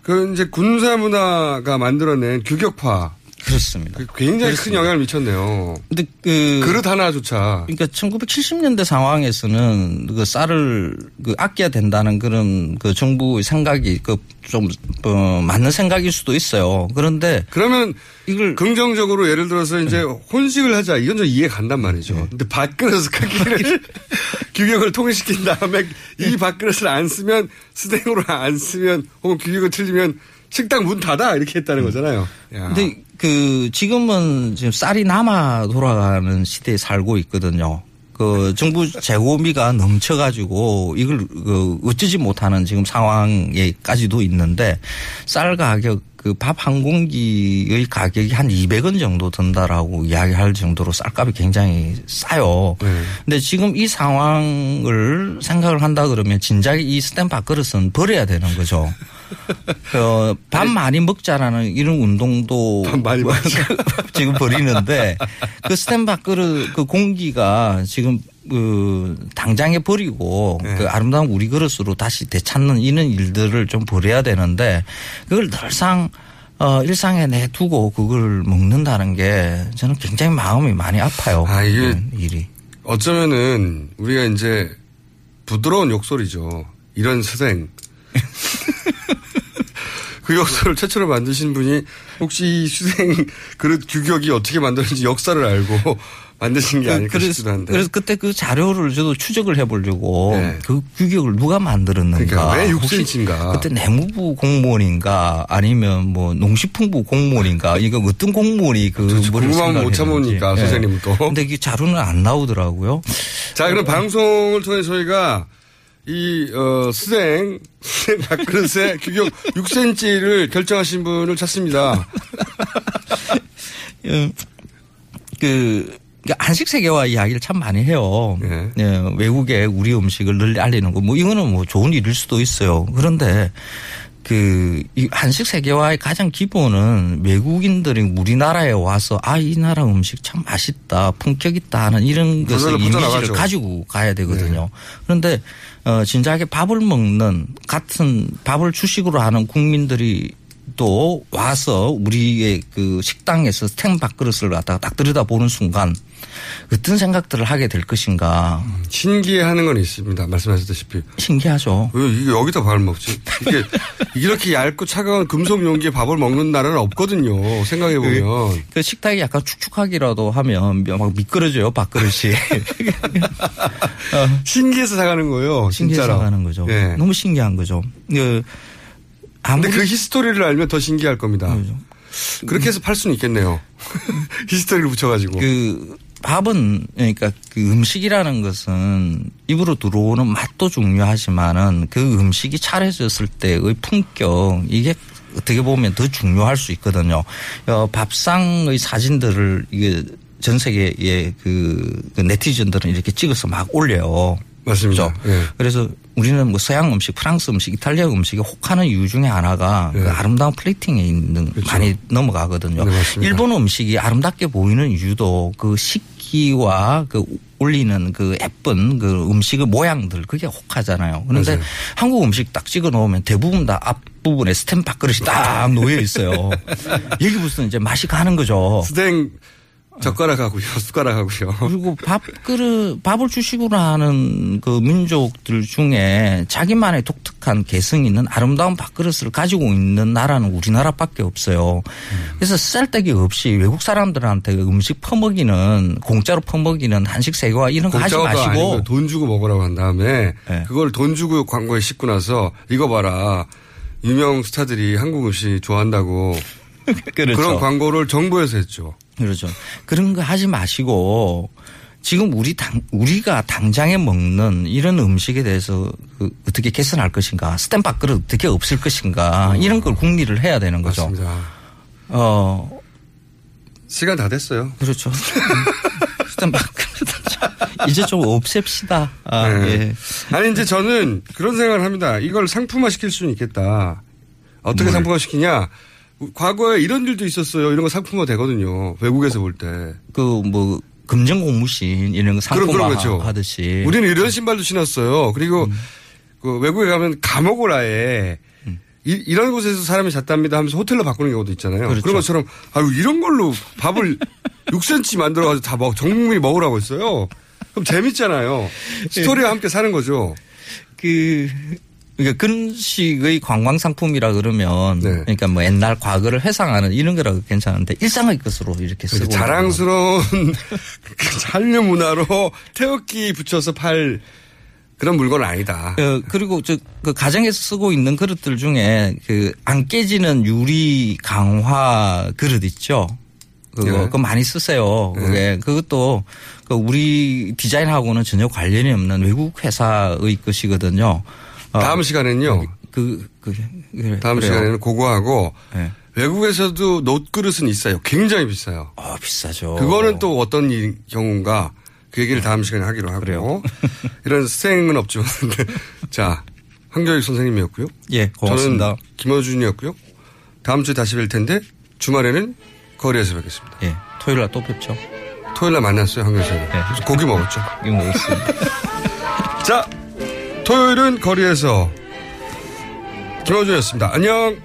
그 이제 군사 문화가 만들어낸 규격화 그렇습니다. 굉장히 그렇습니다. 큰 영향을 미쳤네요. 근데 그 그릇 하나조차 그러니까 1970년대 상황에서는 그 쌀을 그 아껴야 된다는 그런 그 정부의 생각이 그좀 어, 맞는 생각일 수도 있어요. 그런데 그러면 이걸 긍정적으로 예를 들어서 이제 혼식을 하자 이건 좀 이해 간단 말이죠. 근데 밥그릇 크기를 규격을 통일시킨 다음에 이 밥그릇을 안 쓰면 스댕으로 안 쓰면 혹은 규격을 틀리면 식당 문 닫아 이렇게 했다는 거잖아요. 야. 근데 그 지금은 지금 쌀이 남아 돌아가는 시대에 살고 있거든요. 그 정부 재고비가 넘쳐가지고 이걸 그 어쩌지 못하는 지금 상황에까지도 있는데 쌀 가격 그 밥 한 공기의 가격이 한 200원 정도 든다라고 이야기할 정도로 쌀값이 굉장히 싸요. 근데 지금 이 상황을 생각을 한다 그러면 진작에 이 스탠밥 그릇은 버려야 되는 거죠. 그, 밥 많이 먹자라는 이런 운동도 많이 뭐 지금 벌이는데 그 스탠밥 그릇 그 공기가 지금 그 당장에 버리고 그 아름다운 우리 그릇으로 다시 되찾는 이런 일들을 좀 벌여야 되는데 그걸 늘상 어, 일상에 내두고 그걸 먹는다는 게 저는 굉장히 마음이 많이 아파요. 아, 이게 일이. 어쩌면은 우리가 이제 부드러운 욕설이죠. 이런 스댕. 그 욕설을 최초로 만드신 분이 혹시 이 수생 그릇 규격이 어떻게 만드는지 역사를 알고 만드신 게 아닐까 그래서, 싶기도 한데. 그래서 그때 그 자료를 저도 추적을 해보려고 네. 그 규격을 누가 만들었는가. 그러니까 왜 혹시 6cm인가. 그때 내무부 공무원인가 아니면 뭐 농식품부 공무원인가 이거 어떤 공무원이 그 궁금하면 못. 참으니까, 예. 선생님은 또. 근데 그 자료는 안 나오더라고요. 자, 그럼 방송을 통해 저희가 이, 어, 수생, 수생 밥그릇의 규격 6cm를 결정하신 분을 찾습니다. 예, 그 그러니까 한식 세계화 이야기를 참 많이 해요. 예, 외국에 우리 음식을 널리 알리는 거, 뭐 이거는 뭐 좋은 일일 수도 있어요. 그런데 그, 이 한식 세계화의 가장 기본은 외국인들이 우리나라에 와서 아, 이 나라 음식 참 맛있다, 품격 있다 하는 이런 것을 이미지를 퍼져나가죠. 가지고 가야 되거든요. 그런데 어, 진작에 밥을 먹는 같은 밥을 주식으로 하는 국민들이 또 와서 우리의 그 식당에서 스텐 밥그릇을 갖다가 딱 들여다보는 순간 어떤 생각들을 하게 될 것인가. 신기해하는 건 있습니다. 말씀하셨다시피. 신기하죠. 왜 이게 여기다 밥을 먹지? 이게 이렇게 얇고 차가운 금속 용기에 밥을 먹는 나라는 없거든요. 생각해 보면. 그 식탁이 약간 축축하기라도 하면 막 미끄러져요, 밥그릇이. 신기해서 사가는 거예요. 신기해서 진짜로. 사가는 거죠. 예. 너무 신기한 거죠. 그 근데 그 history를 알면 더 신기할 겁니다. 그렇게 해서 팔 수는 있겠네요. history를 붙여가지고. 그 밥은 그러니까 그 음식이라는 것은 입으로 들어오는 맛도 중요하지만은 그 음식이 차려졌을 때의 품격 이게 어떻게 보면 더 중요할 수 있거든요. 어, 밥상의 사진들을 이게 전 세계의 그, 그 네티즌들은 이렇게 찍어서 막 올려요. 맞습니다. 예. 그래서 우리는 뭐 서양 음식, 프랑스 음식, 이탈리아 음식에 혹하는 이유 중에 하나가 그 아름다운 플레이팅에 있는 많이 넘어가거든요. 네. 일본 음식이 아름답게 보이는 이유도 그 식기와 그 올리는 그 예쁜 그 음식의 모양들 그게 혹하잖아요. 그런데 맞아요. 한국 음식 딱 찍어 놓으면 대부분 다 앞부분에 스탬 밥그릇이 딱 놓여 있어요. 여기 무슨 이제 맛이 가는 거죠. 스댕 젓가락하고요, 숟가락하고요. 그리고 밥그릇 밥을 주식으로 하는 그 민족들 중에 자기만의 독특한 개성 있는 아름다운 밥그릇을 가지고 있는 나라는 우리나라밖에 없어요. 그래서 쓸데기 없이 외국 사람들한테 그 음식 퍼먹이는 공짜로 퍼먹이는 한식 세계화 이런 거 하지 마시고 돈 주고 먹으라고 한 다음에 그걸 돈 주고 광고에 싣고 나서 이거 봐라 유명 스타들이 한국 음식 좋아한다고 그렇죠. 그런 광고를 정부에서 했죠. 그렇죠. 그런 거 하지 마시고 지금 우리 당 우리가 당장에 먹는 이런 음식에 대해서 그 어떻게 개선할 것인가, 스텐 밥그릇 어떻게 없앨 것인가 이런 걸 궁리를 해야 되는 거죠. 음. 맞습니다. 어 시간 다 됐어요. 그렇죠. 스텐 이제 좀 없앱시다. 아, 네. 예. 아니 이제 저는 그런 생각을 합니다. 이걸 상품화 시킬 수는 있겠다. 어떻게 뭘? 상품화 시키냐? 과거에 이런 일도 있었어요. 이런 거 상품화 되거든요. 외국에서 볼 때. 그 뭐 금전 고무신 이런 거 상품화 거죠. 하듯이 우리는 이런 신발도 신었어요. 그리고 음. 그 외국에 가면 감옥을 아예 이, 런 곳에서 사람이 잤답니다 하면서 호텔로 바꾸는 경우도 있잖아요. 그렇죠. 그런 것처럼 아유 이런 걸로 밥을 6cm 만들어 가지고 다 먹, 전 국민이 먹으라고 했어요. 그럼 재밌잖아요. 스토리와 함께 사는 거죠. 그 그러니까 그런 식의 관광 상품이라 그러면 네. 그러니까 뭐 옛날 과거를 회상하는 이런 거라고 괜찮은데 일상의 것으로 이렇게 쓰고 자랑스러운 그 한류 문화로 태극기 붙여서 팔 그런 물건은 아니다. 어, 그리고 저 그 가정에서 쓰고 있는 그릇들 중에 그 안 깨지는 유리 강화 그릇 있죠. 그거 네. 그거 많이 쓰세요. 그게 그것도 그 우리 디자인하고는 전혀 관련이 없는 외국 회사의 것이거든요. 어, 다음 시간에는요. 그, 그, 그래, 다음 그래요. 시간에는 그거하고 네. 외국에서도 노트그릇은 있어요. 굉장히 비싸요. 아, 비싸죠. 그거는 또 어떤 일- 경우인가 그 얘기를 다음 시간에 하기로 하고요. 이런 생은 없지만 자 황교익 선생님이었고요. 예, 고맙습니다. 저는 김어준이었고요. 다음 주에 다시 뵐 텐데 주말에는 거리에서 뵙겠습니다. 예, 토요일 날 또 뵙죠. 토요일 날 만났어요, 황교익 선생님. 그래서 고기 먹었죠. 이거 먹었습니다. 자, 토요일은 거리에서 김호준이었습니다. 안녕.